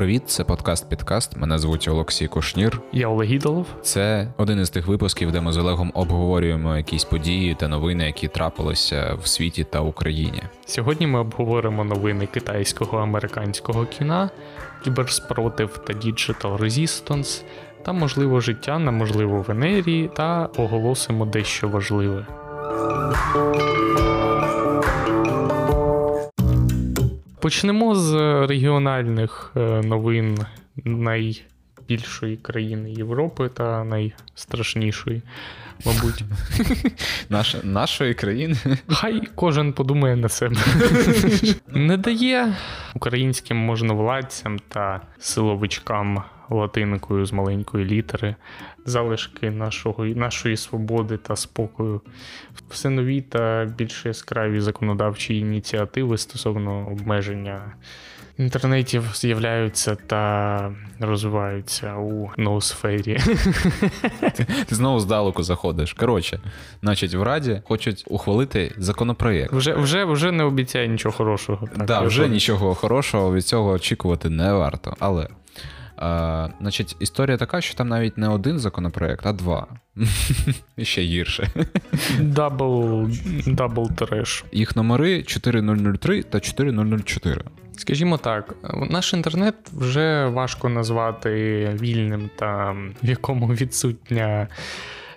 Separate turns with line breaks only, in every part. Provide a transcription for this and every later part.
привіт! Це подкаст Підкаст. Мене звуть Олексій Кушнір.
Я Олег Ідолов.
Це один із тих випусків, де ми з Олегом обговорюємо якісь події та новини, які трапилися в світі та Україні.
Сьогодні ми обговоримо новини китайського американського кіна, кіберспротив та Digital Resistance, та можливо життя на можливо Венерії, та оголосимо дещо важливе. Почнемо з регіональних е, новин найбільшої країни Європи та найстрашнішої, мабуть.
Наш, нашої країни.
Хай кожен подумає на себе. Не дає українським можновладцям та силовичкам латинкою з маленької літери, залишки нашого, нашої свободи та спокою, все нові та більш яскраві законодавчі ініціативи стосовно обмеження інтернетів з'являються та розвиваються у ноосфері.
Ти, ти знову здалеку заходиш. Коротше, значить, в Раді хочуть ухвалити законопроєкт.
Вже вже, вже не обіцяє нічого хорошого.
Так, да, вже нічого хорошого від цього очікувати не варто. Але А, Значить, історія така, що там навіть не один законопроект, а два. Ще гірше.
Double double trash.
Їх номери 4003 та 4004.
Скажімо так, наш інтернет вже важко назвати вільним та в якому відсутня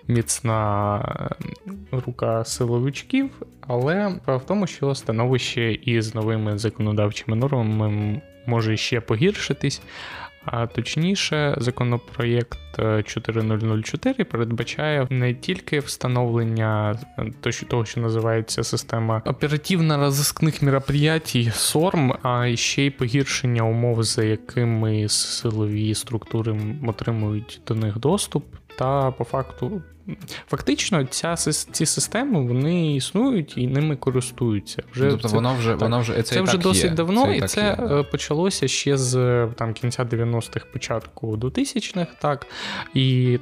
міцна рука силовичків, але в тому, що становище із новими законодавчими нормами може ще погіршитись. А точніше, законопроєкт 4004 е, передбачає не тільки встановлення е, того, що називається система оперативно розискних мероприятий СОРМ, а ще й погіршення умов, за якими силові структури отримують до них доступ, та по факту Фактично, ця ці системи вони існують і ними користуються.
Вже Тобто це, воно вже воно вже це,
це вже
так
досить
є.
давно,
це
і це є. Е, почалося ще з там кінця 90-х, початку 2000-х, так. І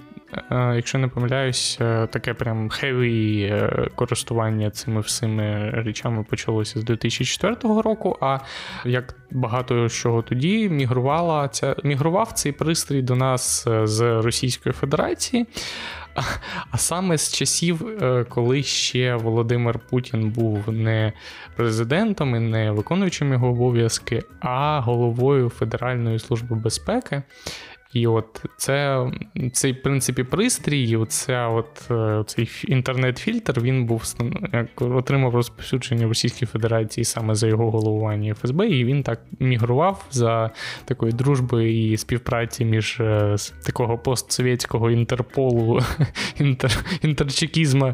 е, якщо не помиляюсь, е, таке прям хеві користування цими всіми речами почалося з 2004 року. А як багато чого тоді мігрувала ця мігрував цей пристрій до нас з Російської Федерації. А саме з часів, е, коли ще Володимир Путін був не президентом і не виконуючим його обов'язки, а головою Федеральної служби безпеки. І от це цей принципі пристрій, оця от е, цей інтернет-фільтр він був як отримав розповсюдження в Російській Федерації саме за його головування ФСБ, і він так мігрував за такої дружби і співпраці між е, такого постсовєтського інтерполу, інтер, інтерчекізма,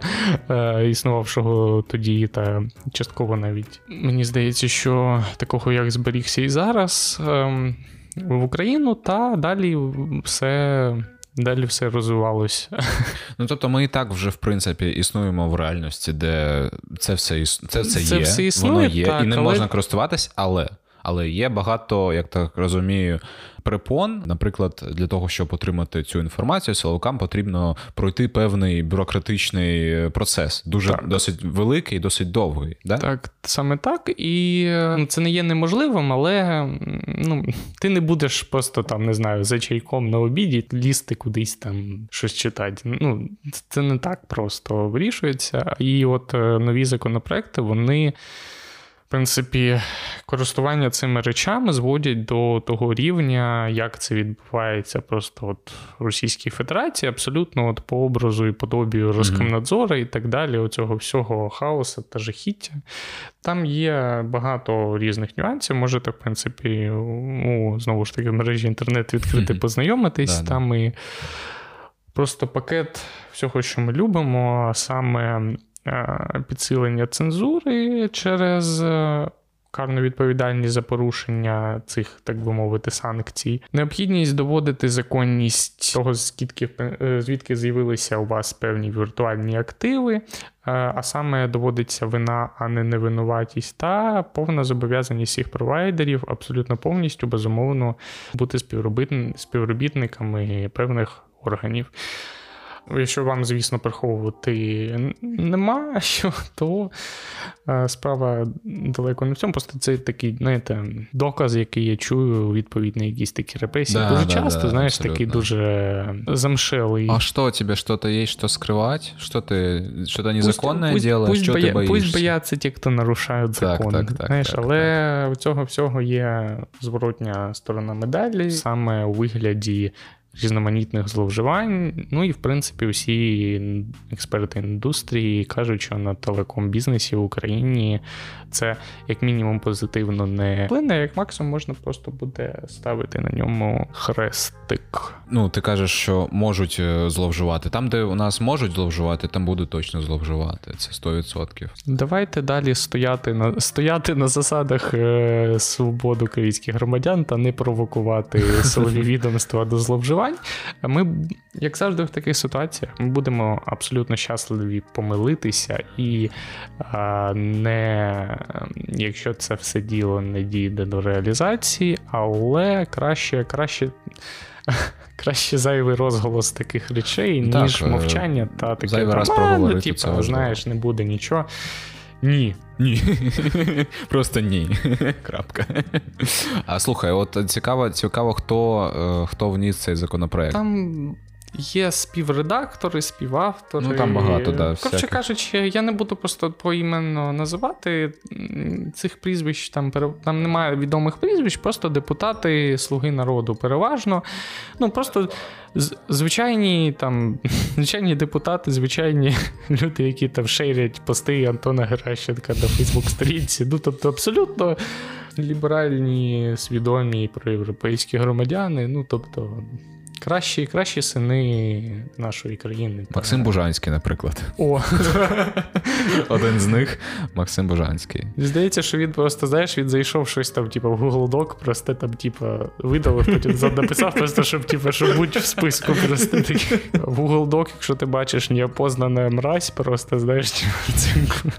е, існувавшого тоді, та частково навіть мені здається, що такого як зберігся і зараз. В Україну, та далі все. Далі все розвивалося.
Ну тобто, ми і так вже в принципі існуємо в реальності, де це все іс... це, все
це
є,
все існує,
воно є,
так,
і не
але...
можна користуватись, але але є багато, як так розумію, препон. Наприклад, для того, щоб отримати цю інформацію, силовикам потрібно пройти певний бюрократичний процес, дуже так. досить великий, досить довгий. Да?
Так, саме так. І ну, це не є неможливим, але ну, ти не будеш просто там, не знаю, за чайком на обіді лізти кудись там щось читати. Ну, Це не так просто вирішується. І от е, нові законопроекти, вони в принципі, користування цими речами зводять до того рівня, як це відбувається просто от в Російській Федерації, абсолютно от по образу і подобію Роскомнадзора mm-hmm. і так далі, оцього всього хаосу та жахіття. Там є багато різних нюансів. Можете, в принципі, у, знову ж таки, в мережі інтернет відкрити, mm-hmm. познайомитись. Там і просто пакет всього, що ми любимо, саме. Е, підсилення цензури через е, карну відповідальність за порушення цих, так би мовити, санкцій, необхідність доводити законність того, звідки, е, звідки з'явилися у вас певні віртуальні активи, а саме доводиться вина, а не невинуватість, та повна зобов'язаність всіх провайдерів абсолютно повністю безумовно бути співробітниками певних органів. Якщо вам, звісно, приховувати нема що, то е, справа далеко не в цьому. Просто це такий, знаєте, доказ, який я чую, відповідь на якісь такі репресії.
Да,
дуже
да,
часто,
да,
знаєш,
абсолютно.
такий дуже замшелий.
А что, тебе что-то есть, что скрывать? Что ты, что-то незаконное
пусть,
делаешь?
пусть,
что
боя,
ты боишься?
пусть бояться ті, хто нарушають
Так,
закон.
так, так,
знаєш,
так,
але у цього всього є зворотня сторона медалі, саме у вигляді різноманітних зловживань. Ну і в принципі, усі експерти індустрії кажуть, що на телеком-бізнесі в Україні це як мінімум позитивно не вплине, як максимум можна просто буде ставити на ньому хрестик.
Ну, ти кажеш, що можуть е, зловживати. Там, де у нас можуть зловживати, там будуть точно зловживати. Це 100%.
Давайте далі стояти на стояти на засадах е, свобод українських громадян та не провокувати силові відомства до зловживань. Ми, як завжди, в таких ситуаціях ми будемо абсолютно щасливі помилитися, і а, не якщо це все діло не дійде до реалізації, але краще, краще. Краще зайвий розголос таких речей,
Так,
ніж
е,
мовчання та таке.
зайвий раз проговорити
ну, типу, знаєш, не буде нічого. Ні.
Ні. Просто ні. Крапка. А слухай, от цікаво, цікаво, хто, е, хто вніс цей законопроект.
Там є співредактори, співавтори.
Ну, там багато, да,
Коротше
всяких.
кажучи, я не буду просто поіменно називати цих прізвищ, там, там немає відомих прізвищ, просто депутати, слуги народу переважно. Ну, просто звичайні там, звичайні депутати, звичайні люди, які там шейрять пости Антона Геращенка на Фейсбук-сторінці. Ну, тобто, абсолютно ліберальні, свідомі проєвропейські громадяни. Ну, тобто, кращі, кращі сини нашої країни.
Максим Бужанський, наприклад.
О,
Один з них Максим Бужанський.
здається, що він просто, знаєш, він зайшов щось там, типу, в Google Doc, просто там, типу, видалив, потім написав, просто щоб, типу, щоб бути в списку. Просто такий. В Google Doc, якщо ти бачиш неопознана мразь, просто знаєш, типу,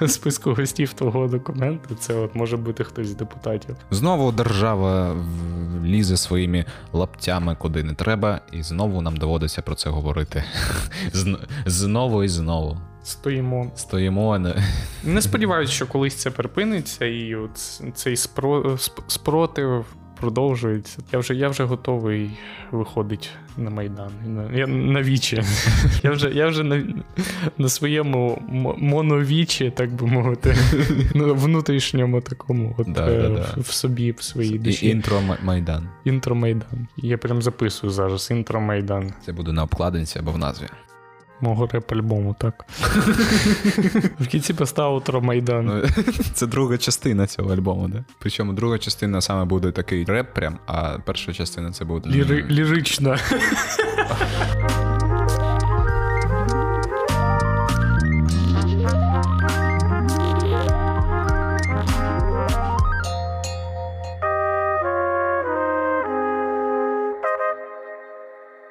в списку гостів того документу, це от може бути хтось з депутатів.
Знову держава лізе своїми лаптями куди не треба, і знову нам доводиться про це говорити. Знову і знову.
Стоїмо.
Стоїмо. не-
сподіваюся, що колись це припиниться, і от цей спро... спротив продовжується. Я вже, я вже готовий виходити на Майдан. Я, на вічі. Я вже, я вже на, на своєму моновічі, так би мовити, ну, внутрішньому такому, от,
Да,
е,
да, да.
В, собі, в своїй душі.
Intro Майдан.
Intro Майдан. Я прям записую зараз intro Майдан.
Це буде на обкладинці або в назві.
Мого реп-альбому, так. В кінці поставив утро Майдан.
Ну, це друга частина цього альбому, да? Причому друга частина саме буде такий реп, прям, а перша частина це буде.
Ліри, лірична.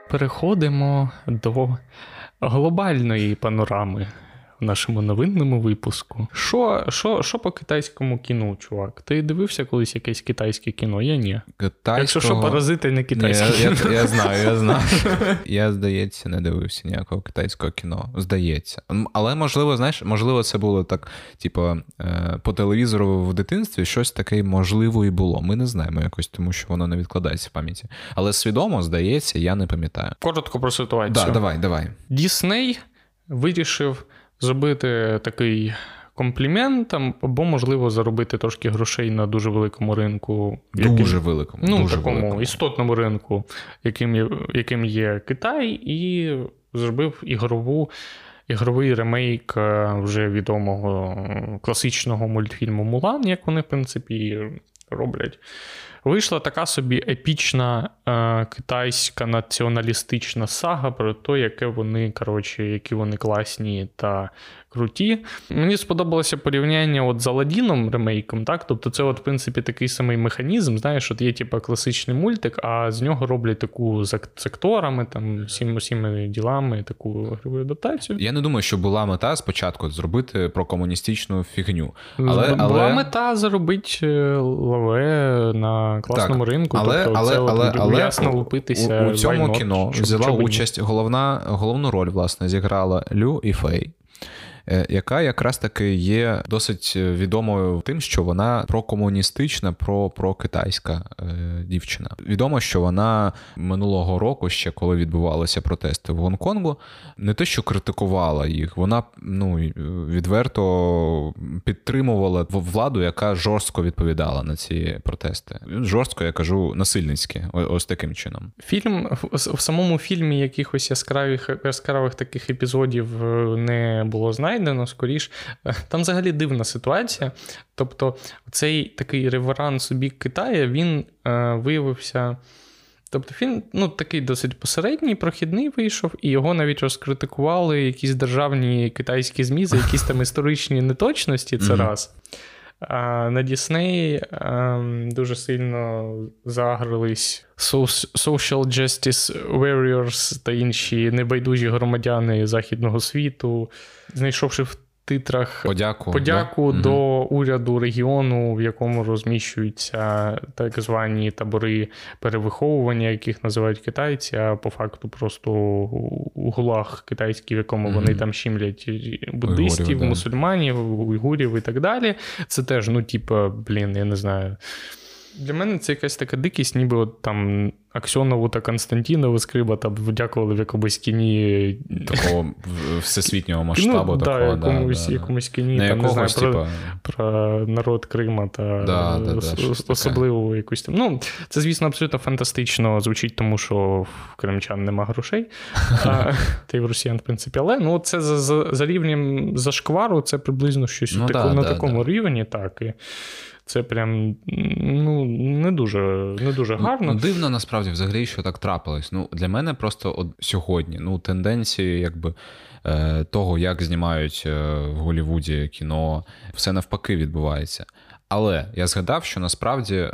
Переходимо до глобальної панорами нашому новинному випуску. Що, що, що по китайському кіну, чувак? Ти дивився колись якесь китайське кіно? Я ні.
Китайського...
Якщо що, паразити не
Ні,
китайське.
я, я, я знаю, я знаю. Я, здається, не дивився ніякого китайського кіно. Здається. Але можливо, знаєш, можливо, це було так, типу, е, по телевізору в дитинстві щось таке можливо і було. Ми не знаємо якось, тому що воно не відкладається в пам'яті. Але свідомо, здається, я не пам'ятаю.
Коротко про ситуацію.
Да, давай, давай.
Дісней вирішив зробити такий комплімент, там, або, можливо, заробити трошки грошей на дуже великому ринку. яким-
Дуже великому.
ну,
дуже
такому
великому.
істотному ринку, яким є, яким є Китай, і зробив ігрову. Ігровий ремейк е, вже відомого е, класичного мультфільму Мулан, як вони, в принципі, роблять. Вийшла така собі епічна е, китайська націоналістична сага про те, яке вони, коротше, які вони класні та круті. Мені сподобалося порівняння от з Аладдіном ремейком, так? Тобто, це, от, в принципі, такий самий механізм. Знаєш, от є типу, класичний мультик, а з нього роблять таку з ак- акторами, там, всіми, всіми ділами, таку адаптацію.
Я не думаю, що була мета спочатку зробити про комуністичну фігню. Але-
Була
але-
мета заробити е, лаве на класному
Так,
ринку.
але-
тобто
але-
це
але-
от
але
ясно
у-
лупитися.
У, у цьому кіно взяла участь головна, головну роль, власне, зіграла Лю і Фей. Е, Яка якраз таки є досить відомою тим, що вона прокомуністична, про, прокитайська е, дівчина. Відомо, що вона минулого року, ще коли відбувалися протести в Гонконгу, не те, що критикувала їх, вона ну відверто підтримувала владу, яка жорстко відповідала на ці протести. Жорстко, я кажу, насильницьки, ось таким чином.
Фільм в, самому фільмі якихось яскравих яскравих таких епізодів е, не було знайдено. Скоріш, Е, там взагалі дивна ситуація. Тобто, цей такий реверанс у бік Китаю він е, виявився. Тобто фільм ну, такий досить посередній, прохідний вийшов, і його навіть розкритикували якісь державні китайські ЗМІ за якісь там історичні неточності. Це
Мгм.
раз. На Дісней ем, дуже сильно загрились social justice warriors та інші небайдужі громадяни західного світу, знайшовши в титрах
Подяку.
подяку
да?
до уряду регіону, в якому розміщуються так звані табори перевиховування, яких називають китайці, а по факту просто гулаг китайський, в якому вони там щімлять буддистів,
Уйгурів,
мусульманів, уйгурів і так далі. Це теж, ну, типа, блін, я не знаю. Для мене це якась така дикість, ніби от там Аксьонову та Константінову скриба там дякували в якомусь кіні.
Такого всесвітнього масштабу.
ну,
такого,
да,
да,
якомусь,
да,
якомусь кіні,
Не
там, не знаю,
якогось,
про,
типа,
про народ Крима та
Да, да, да,
ос- особливу якусь там. Ну, це, звісно, абсолютно фантастично звучить, тому що в кримчан нема грошей, а, та й в росіян, в принципі. Але ну, це за, за, за рівнем зашквару, це приблизно щось
Ну,
таку- на
да,
такому
да.
рівні, так. І це прям ну, не дуже, не дуже
Ну,
гарно.
Ну, дивно насправді взагалі, що так трапилось. Ну, для мене просто от сьогодні ну, тенденції, якби. е, Того, як знімають е, в Голлівуді кіно, все навпаки відбувається. Але я згадав, що насправді е,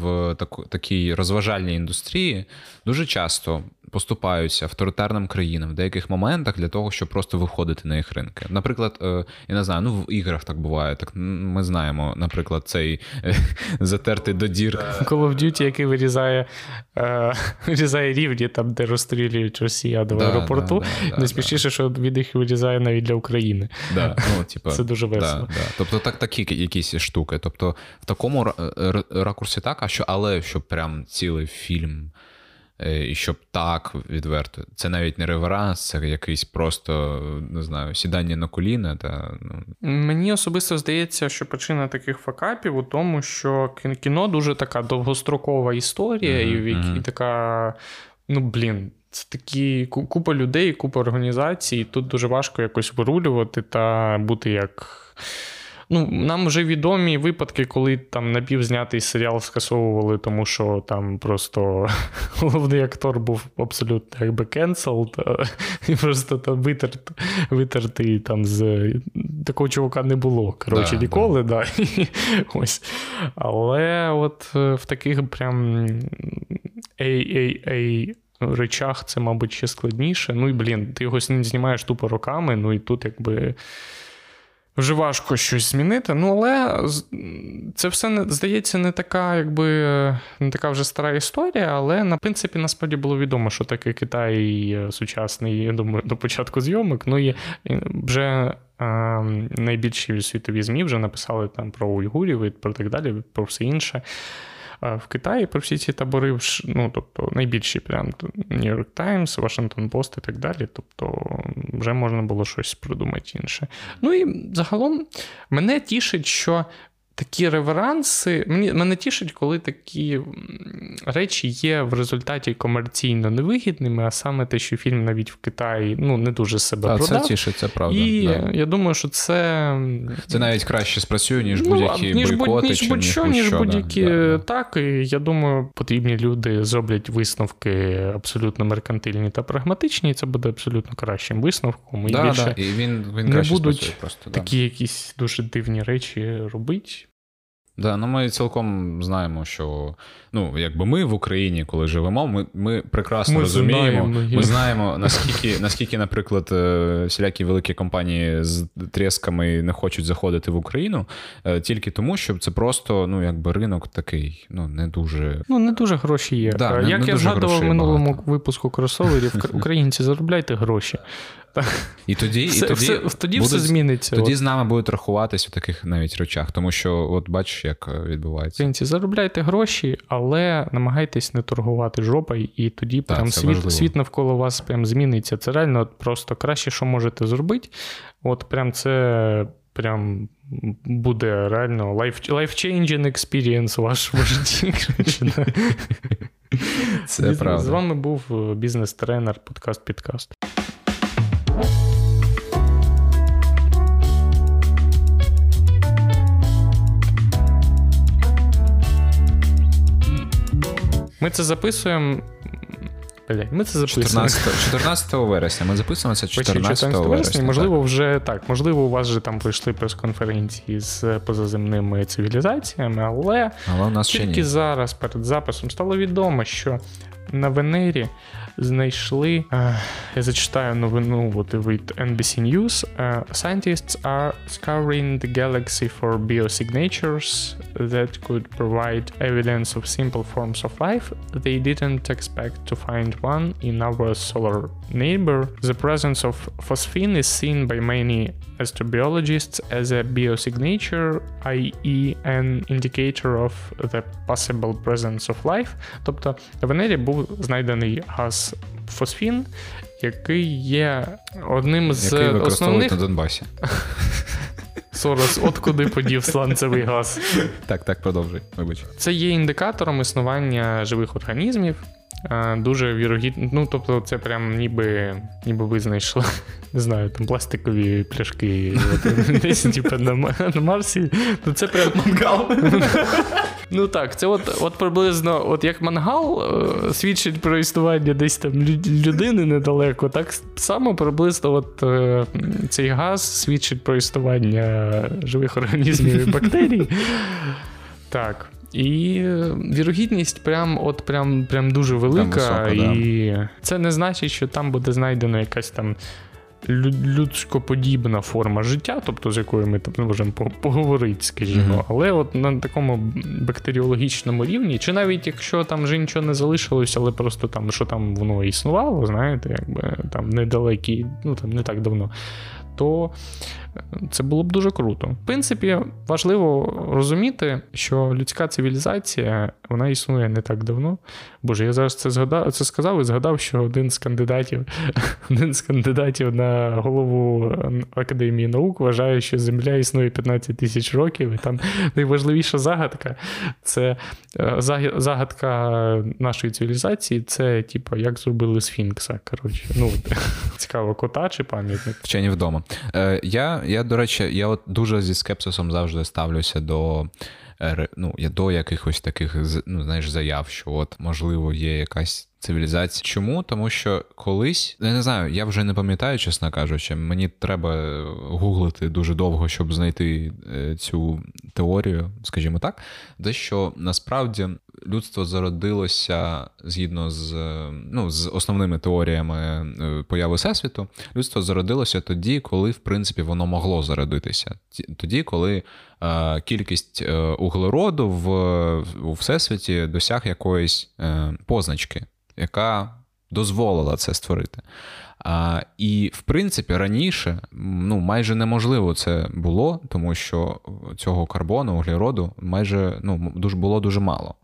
в такій розважальній індустрії дуже часто поступаються авторитарним країнам в деяких моментах для того, щоб просто виходити на їх ринки. Наприклад, е, я не знаю, ну в іграх так буває. Так ми знаємо, наприклад, цей е, затертий до дір
Call of Duty, який вирізає, е, вирізає рівні там, де розстрілюють росіян в
Да,
аеропорту.
да, да, да,
Найсмішніше, що він їх вирізає навіть для України.
Да, ну, типа,
Це дуже весело.
Да, да. Тобто так, такі якісь штуки. Тобто в такому ракурсі так, а що, але щоб прям цілий фільм, і щоб так відверто. Це навіть не реверанс, це якийсь просто, не знаю, сідання на коліна. Та, ну,
Мені особисто здається, що причина таких факапів у тому, що кіно дуже така довгострокова історія,
Мгм,
і, в якій така, ну блін. Це такі купа людей, купа організацій, і тут дуже важко якось вирулювати та бути як. Ну, нам вже відомі випадки, коли там напівзнятий серіал скасовували, тому що там просто головний актор був абсолютно якби cancelled, і просто там витерт, витертий там з такого чувака не було. Коротше,
Да,
ніколи, да. Ось. Але от е, в таких прям AAA речах це, мабуть, ще складніше. Ну і блін, ти його не знімаєш тупо роками, ну і тут якби. Вже важко щось змінити. Ну, але це все здається не така, якби не така вже стара історія. Але на принципі насправді було відомо, що таке Китай сучасний, я думаю, до початку зйомок. Ну і вже найбільші світові ЗМІ вже написали там про уйгурів і про так далі, про все інше. А В Китаї про всі ці табори, ну тобто найбільші прям York Times, Washington Post і так далі. Тобто вже можна було щось придумати інше. Ну і загалом мене тішить, що такі реверанси. Мені, мене тішить, коли такі речі є в результаті комерційно невигідними, а саме те, що фільм навіть в Китаї ну, не дуже себе
та, це тішить, це правда.
і
да.
я думаю, що це.
Це навіть краще спрацює, ніж
Ну,
будь-які
ніж,
бойкоти,
ніж будь-що, ніж
да,
будь-які
да, да.
так. І я думаю, потрібні люди зроблять висновки абсолютно меркантильні та прагматичні, і це буде абсолютно кращим висновком. І
Да,
більше
да, і він, він
не будуть
просто. Да.
такі якісь дуже дивні речі робити.
Да, ну ми цілком знаємо, що ну, якби ми в Україні, коли живемо, ми ми прекрасно
ми
розуміємо.
Знаємо.
Ми знаємо, наскільки, наскільки, наприклад, е, всілякі великі компанії з трісками не хочуть заходити в Україну, е, тільки тому, що це просто ну, якби ринок такий, ну не дуже.
Ну, не дуже гроші є.
Да,
Як
не,
я
не
згадував в минулому багато. випуску кросоверів, українці заробляйте гроші.
І тоді
все,
і тоді,
все, тоді будуть, все зміниться.
Тоді от. з нами будуть рахуватись у таких навіть речах, тому що, от бачиш, як е, відбувається.
Українці, заробляйте гроші, але намагайтесь не торгувати жопою, і тоді так, прям світ світ навколо вас прям зміниться. Це реально просто краще, що можете зробити. От прям це прям. Буде реально life-changing experience вашому житті.
Це правда.
З вами був е, бізнес-тренер, подкаст-підкаст. Ми це записуємо. Блять, ми це записуємо.
14, 14 вересня. Ми записуємо це 14, 14 вересня.
Можливо, так. вже так. Можливо, у вас вже там пройшли прес-конференції з позаземними цивілізаціями, але,
але у нас
тільки
ще ні.
зараз перед записом стало відомо, що на Венері знайшли. Я зачитаю новину от від NBC News. Scientists are scouring the galaxy for biosignatures that could provide evidence of simple forms of life. They didn't expect to find one in our solar neighbor. The presence of phosphine is seen by many astrobiologists as a biosignature, i.e. an indicator of the possible presence of life. Тобто на Венері був знайдений газ фосфін, який є одним з
який
основних
на Донбасі.
Сорос, от куди подів сланцевий газ.
Так, так, продовжуй. Вибач.
Це є індикатором існування живих організмів. Дуже вірогідно, ну тобто, це прям ніби ніби ви знайшли, не знаю, там пластикові пляшки десь, типу, на, на Марсі. Ну це прям мангал. Ну так, це от от приблизно, от як мангал е, свідчить про існування десь там людини недалеко, так само приблизно от е, цей газ свідчить про існування живих організмів і бактерій. Так. І вірогідність прям от прям, прям дуже велика. Високо, і да. це не значить, що там буде знайдено якась там людськоподібна форма життя, тобто з якою ми там можемо поговорити, скажімо. Mm-hmm. Але от на такому бактеріологічному рівні, чи навіть якщо там вже нічого не залишилося, але просто там, що там воно існувало, знаєте, якби там недалекі, ну там не так давно, то це було б дуже круто. В принципі, важливо розуміти, що людська цивілізація вона існує не так давно. Боже, я зараз це згадав, це сказав і згадав, що один з кандидатів, один з кандидатів на голову Академії наук вважає, що Земля існує 15 тисяч років, і там найважливіша загадка це е, загадка нашої цивілізації. Це, типу, як зробили Сфінкса. Коротше, ну цікаво, кота чи пам'ятник.
Вчені вдома. Е, Я я, до речі, я от дуже зі скепсисом завжди ставлюся до е, ну, до якихось таких ну, знаєш, заяв, що от, можливо, є якась цивілізація. Чому? Тому що колись, я не знаю, я вже не пам'ятаю, чесно кажучи, мені треба гуглити дуже довго, щоб знайти е, цю теорію, скажімо так, де що насправді людство зародилося згідно з ну, з основними теоріями е, появи всесвіту, людство зародилося тоді, коли в принципі воно могло зародитися. Тоді, коли е, кількість е, углероду в у всесвіті досяг якоїсь е, позначки, яка дозволила це створити. А, І, в принципі, раніше ну, майже неможливо це було, тому що цього карбону, углероду майже ну, було дуже мало.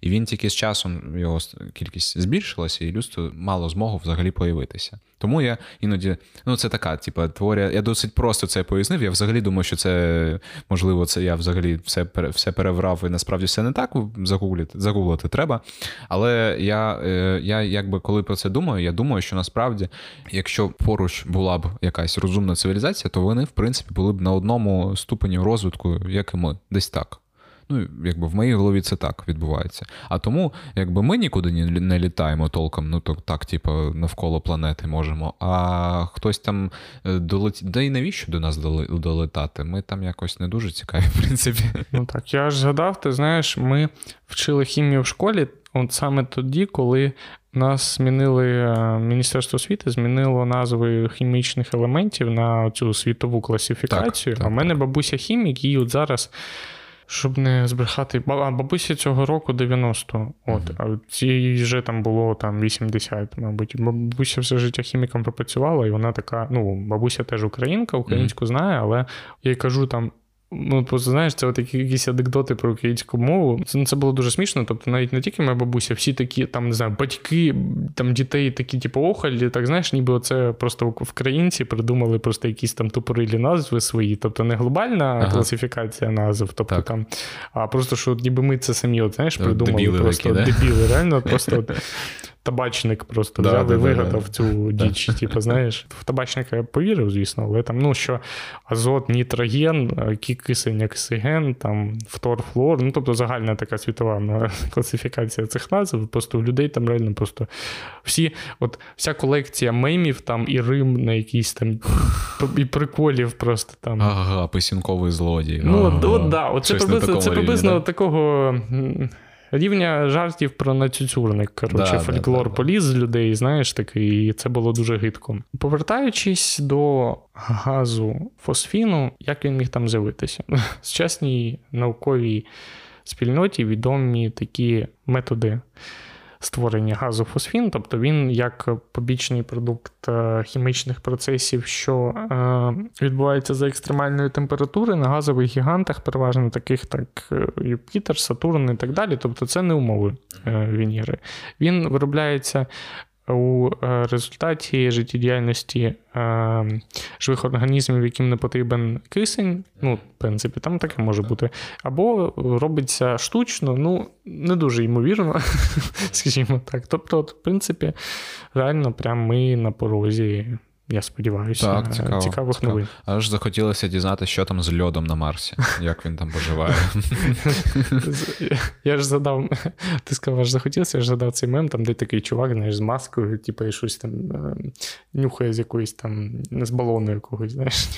І він тільки з часом його кількість збільшилася, і людство мало змогу взагалі появитися. Тому я іноді, ну це така, типа, теорія. Я досить просто це пояснив. Я взагалі думаю, що це можливо, це я взагалі все все переврав, і насправді все не так загуглити, загуглити треба. Але я, е, я якби коли про це думаю, я думаю, що насправді, якщо поруч була б якась розумна цивілізація, то вони, в принципі, були б на одному ступені розвитку, як і ми, десь так. Ну, якби в моїй голові це так відбувається. А тому, якби ми нікуди не літаємо толком, ну то так, типу, навколо планети можемо. А хтось там е, долет... Да і навіщо до нас долетати? Ми там якось не дуже цікаві, в принципі.
Ну так, я ж згадав, ти знаєш, ми вчили хімію в школі. От саме тоді, коли нас змінили е, Міністерство освіти, змінило назви хімічних елементів на цю світову класифікацію. Так, так, а в мене бабуся хімік, і от зараз. Щоб не збрехати, а бабусі цього року 90. От, mm-hmm. а цій вже там було там 80, мабуть. Бабуся все життя хіміком пропрацювала, і вона така: ну, бабуся теж українка, українську mm-hmm. знає, але я їй кажу там: Ну, просто знаєш, це от якісь анекдоти про українську мову. Це це було дуже смішно. Тобто, навіть не тільки моя бабуся, всі такі, там, не знаю, батьки, там дітей такі, типу, охалі, так знаєш, ніби оце просто українці придумали просто якісь там тупорилі назви свої. Тобто не глобальна ага. класифікація назв, тобто так. там, а просто що ніби ми це самі, от, знаєш, придумали дебіли просто такі, дебіли, реально, просто от, табачник просто да, взяв і вигадав да, цю діч. Типу, знаєш, в табачника я повірив, звісно, але там, ну що азот, нітроген, кисень, оксиген, там фтор, флор. Ну, тобто загальна така світова класифікація цих назв. Просто у людей там реально просто всі, от вся колекція мемів там і Рим на якісь там і приколів просто там.
Ага, писінковий злодій.
Ну, ага. от, да, от це приблизно, це приблизно такого рівня жартів про нацюцюрник. Коротше, да, фольклор да, да, поліз з людей, знаєш такий, і це було дуже гидко. Повертаючись до газу фосфіну, як він міг там з'явитися? Сучасній науковій спільноті відомі такі методи створення газу фосфін, тобто він як побічний продукт е, хімічних процесів, що е, відбувається за екстремальної температури на газових гігантах, переважно таких, як е, Юпітер, Сатурн і так далі. Тобто це не умови Венери. Він виробляється у е, результаті життєдіяльності е, живих організмів, яким не потрібен кисень, ну, в принципі, там таке може бути, або робиться штучно, ну, не дуже ймовірно, скажімо так. Тобто, от, в принципі, реально, прям ми на порозі я сподіваюся, так, цікаво, цікавих цікаво. новин.
Аж захотілося дізнатися, що там з льодом на Марсі, як він там поживає.
Я ж задав, ти сказав, аж захотілося, я ж задав цей мем, там де такий чувак, знаєш, з маскою, типу, і щось там е, нюхає з якоїсь там, з балону якогось, знаєш.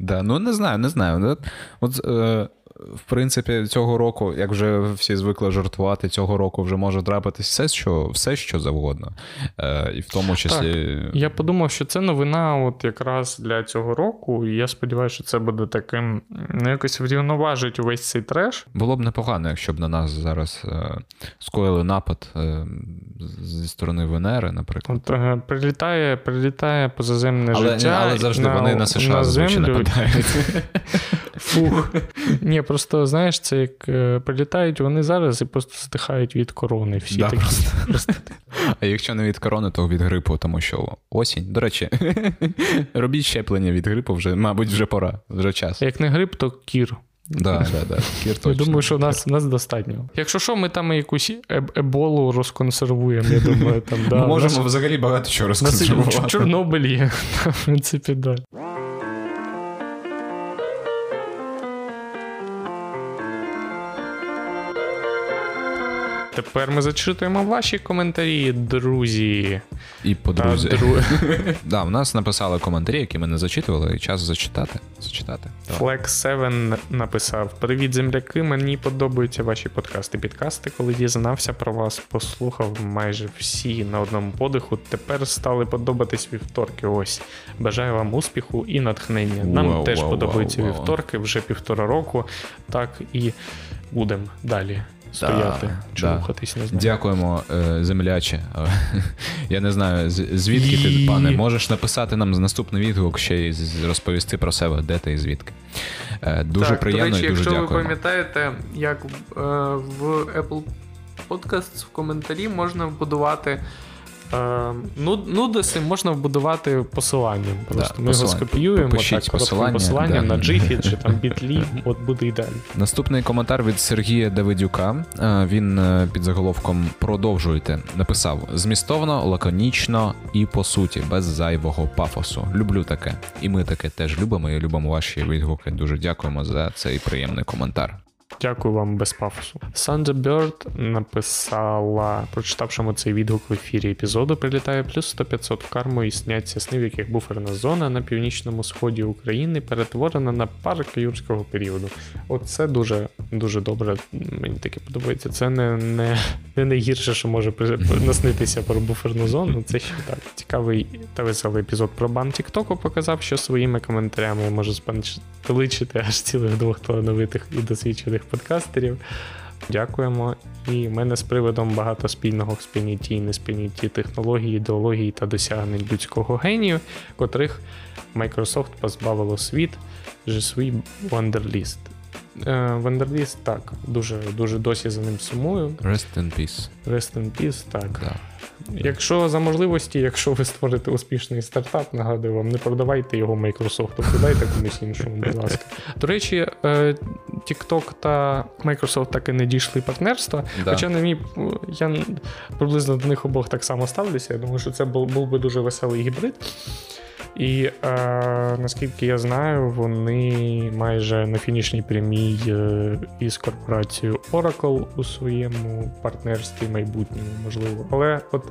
Да, Ну не знаю, не знаю. От е, в принципі, цього року, як вже всі звикли жартувати, цього року вже може трапитись все, що все, що завгодно. Е, І в тому числі.
Так. Я подумав, що це новина от якраз для цього року, і я сподіваюся, що це буде таким ну, якось врівноважить увесь цей треш.
Було б непогано, якщо б на нас зараз е, скоїли напад е, зі сторони Венери, наприклад.
От, е, Прилітає прилітає позаземне
але,
життя.
Але завжди
на,
вони на США на зазвичай нападають.
Фух. Ні, просто знаєш, це як е, прилітають вони зараз і просто здихають від корони. Всі да, такі. Просто.
А якщо не від корони, то від грипу, тому що осінь. До речі, робіть щеплення від грипу, вже, мабуть, вже пора, вже час.
Як не грип, то кір.
Да, да, да. Кір
точно. Я думаю, що нас нас достатньо. Якщо що, ми там якусь еболу розконсервуємо, я думаю, там. да.
Ми можемо нас... взагалі багато чого розконсервувати.
Чорнобиль є, в принципі, да. Тепер ми зачитуємо ваші коментарі, друзі.
І подрузі. Дру... да, У нас написали коментарі, які ми не зачитували, і час зачитати. зачитати.
Flex 7 написав: Привіт, земляки! Мені подобаються ваші подкасти. Підкасти, коли дізнався про вас, послухав майже всі на одному подиху. Тепер стали подобатись вівторки. Ось. Бажаю вам успіху і натхнення. Нам wow, теж wow, подобаються wow, вівторки вже півтора року. Так і будемо далі стояти, да, чухатись, да. не знаю.
Дякуємо, е, земляче. Я не знаю, звідки ти, пане, можеш написати нам наступний відгук ще й розповісти про себе, де ти і звідки. Е, дуже так, приємно до речі, і дуже
якщо
дякуємо.
ви пам'ятаєте, як е, в Apple Podcasts в коментарі можна вбудувати. Е, нудеси можна вбудувати посиланням. Просто да, ми посилання. його скопіюємо так, посилання, посилання да. на Gfit чи там Bitly, от буде ідеально.
Наступний коментар від Сергія Давидюка. Е, він е, під заголовком продовжуйте написав змістовно, лаконічно і по суті, без зайвого пафосу. Люблю таке. І ми таке теж любимо і любимо ваші відгуки. Дуже дякуємо за цей приємний коментар.
Дякую вам без пафосу. Thunderbird написала, прочитавши цей відгук в ефірі епізоду, прилітає плюс 100-500 карму і сняться сни, в яких буферна зона на північному сході України перетворена на парк юрського періоду. Оце дуже дуже добре. Мені таке подобається. Це не не, не найгірше, що може наснитися про буферну зону. Це ще так. Цікавий та веселий епізод про бан Тіктоку показав, що своїми коментарями може спанчеличити аж цілих двох талановитих і досвідчених подкастерів. Дякуємо. І в мене з приводом багато спільного в спільнітті і неспільнітті технології, ідеології та досягнень людського генію, котрих Microsoft позбавило світ же свій Wonderlist. Wonderlist, так, дуже дуже досі за ним сумую.
Rest in peace.
Rest in peace, так.
Да.
Якщо за можливості, якщо ви створите успішний стартап, нагадую вам, не продавайте його Microsoft, продайте комусь іншому, будь ласка. До речі, е, TikTok та Microsoft так і не дійшли партнерства. Да. Хоча на мій я приблизно до них обох так само ставлюся. Я думаю, що це був, був би дуже веселий гібрид. І е, наскільки я знаю, вони майже на фінішній прямій е, із корпорацією Oracle у своєму партнерстві майбутньому, можливо. Але от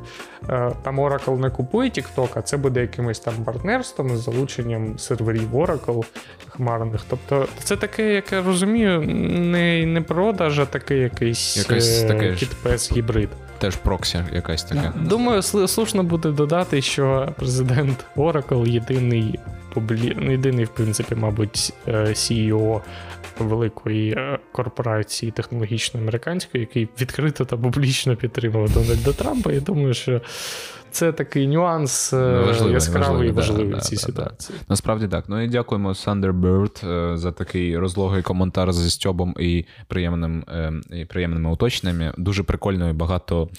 е, там Oracle не купує TikTok, а це буде якимось там партнерством з залученням серверів Oracle хмарних. Тобто це таке, як я розумію, не не продаж, а такий якийсь
Якась таке
кітпес гібрид.
Теж проксі якась така.
Думаю, слушно буде додати, що президент Oracle єдиний публі... Ну, єдиний, в принципі, мабуть, е, CEO великої е, корпорації технологічної американської, який відкрито та публічно підтримав Дональда Трампа. Я думаю, що це такий нюанс е, важливий, яскравий і важливий да, в цій да, ситуації.
Да. Насправді так. Ну і дякуємо Thunderbird е, за такий розлогий коментар зі Стьобом і приємним е, і приємними уточненнями. Дуже прикольно і багато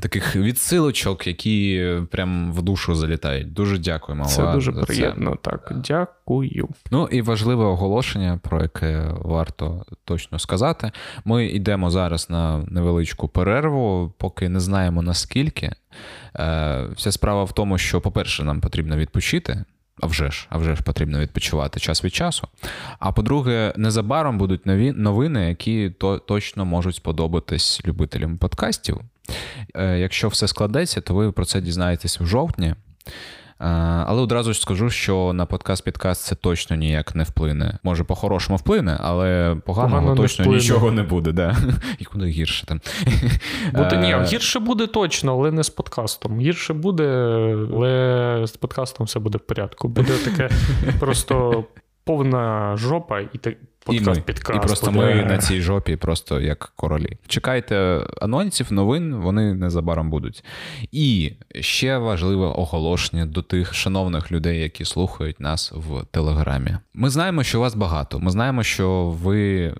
таких відсилочок, які прям в душу залітають. Дуже дякуємо.
Це дуже за приємно. Це. Так, дякую.
Ну і важливе оголошення, про яке варто точно сказати. Ми йдемо зараз на невеличку перерву, поки не знаємо наскільки. Е, вся справа в тому, що, по-перше, нам потрібно відпочити. А вже ж, а вже ж потрібно відпочивати час від часу. А по-друге, незабаром будуть нові новини, які то точно можуть сподобатись любителям подкастів. Е, якщо все складеться, то ви про це дізнаєтесь в жовтні. Е, але одразу ж скажу, що на подкаст-підкаст це точно ніяк не вплине. Може, по-хорошому вплине, але поганого Погано точно не нічого не буде. Да. І куди гірше там.
Буде, ні, е, Гірше буде точно, але не з подкастом. Гірше буде, але з подкастом все буде в порядку. Буде таке просто повна жопа, і Подкаст, і ми. підкаст.
І просто буде. ми на цій жопі, просто як королі. Чекайте анонсів, новин, вони незабаром будуть. І ще важливе оголошення до тих шановних людей, які слухають нас в Телеграмі. Ми знаємо, що вас багато. Ми знаємо, що ви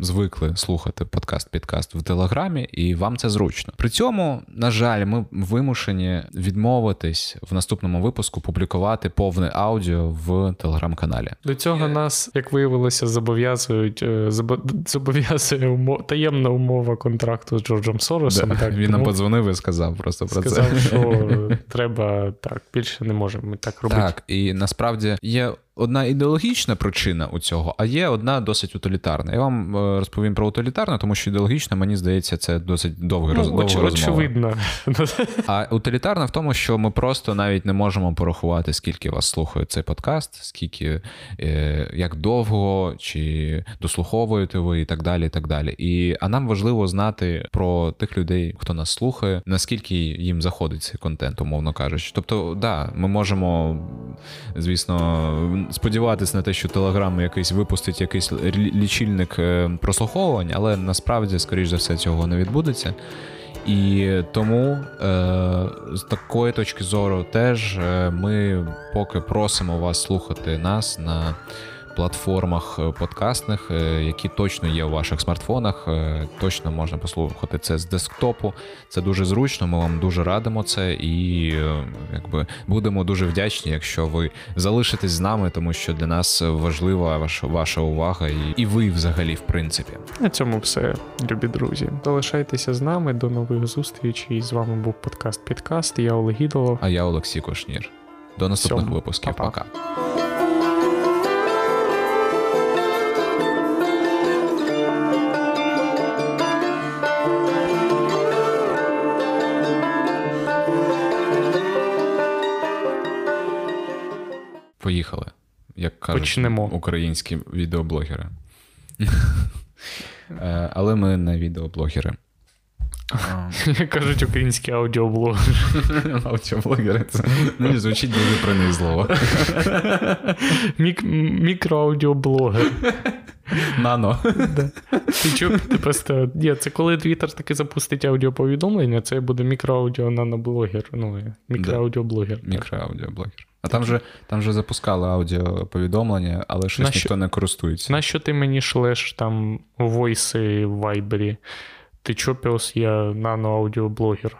звикли слухати подкаст-підкаст в Телеграмі, і вам це зручно. При цьому, на жаль, ми вимушені відмовитись в наступному випуску публікувати повне аудіо в телеграм-каналі.
До цього нас, як виявилося, зобов'язують е, зобов'язує таємна умова контракту з Джорджем Соросом.
Да, так, Він тому... нам подзвонив і сказав просто про
сказав,
це.
Сказав, що треба так, більше не можемо так робити.
Так, і насправді є одна ідеологічна причина у цього, а є одна досить утилітарна. Я вам е, розповім про утилітарну, тому що ідеологічна, мені здається, це досить довгий ну, роз... розмова.
Очевидно.
А утилітарна в тому, що ми просто навіть не можемо порахувати, скільки вас слухає цей подкаст, скільки е, як довго чи дослуховуєте ви, і так далі. і так далі. І, А нам важливо знати про тих людей, хто нас слухає, наскільки їм заходить цей контент, умовно кажучи. Тобто, да, ми можемо, звісно сподіватися на те, що Телеграм якийсь випустить якийсь лічильник е, прослуховувань, але насправді, скоріш за все, цього не відбудеться. І тому е, з такої точки зору теж е, ми поки просимо вас слухати нас на платформах е, подкастних, е, які точно є у ваших смартфонах. Е, точно можна послухати це з десктопу. Це дуже зручно. Ми вам дуже радимо це і якби будемо дуже вдячні, якщо ви залишитесь з нами, тому що для нас важлива ваша ваша увага, і, і ви взагалі, в принципі.
На цьому все, любі друзі. Залишайтеся з нами. До нових зустрічей. З вами був подкаст Підкаст. Я Олег Ідолов.
А я Олексій Кошнір. До наступних Всьому. випусків. Па-па. Пока. Поїхали. Як кажуть
Почнемо.
українські відеоблогери. Е, Але ми не відеоблогери.
Як кажуть українські аудіоблоги.
Аудіоблогери це ну, звучить дуже принизливо.
Мікроаудіоблогер.
Нано.
Ти чув? Ти просто. Ні, це коли Twitter таки запустить аудіоповідомлення, це буде мікроаудіо наноблогер. Ну, мікроаудіоблогер.
Мікроаудіоблогер. А там же, там же запускали аудіоповідомлення, але щось
на
ніхто не користується.
Нащо ти мені шлеш там войси в Вайбері? Ти чо, пес, я наноаудіоблогер.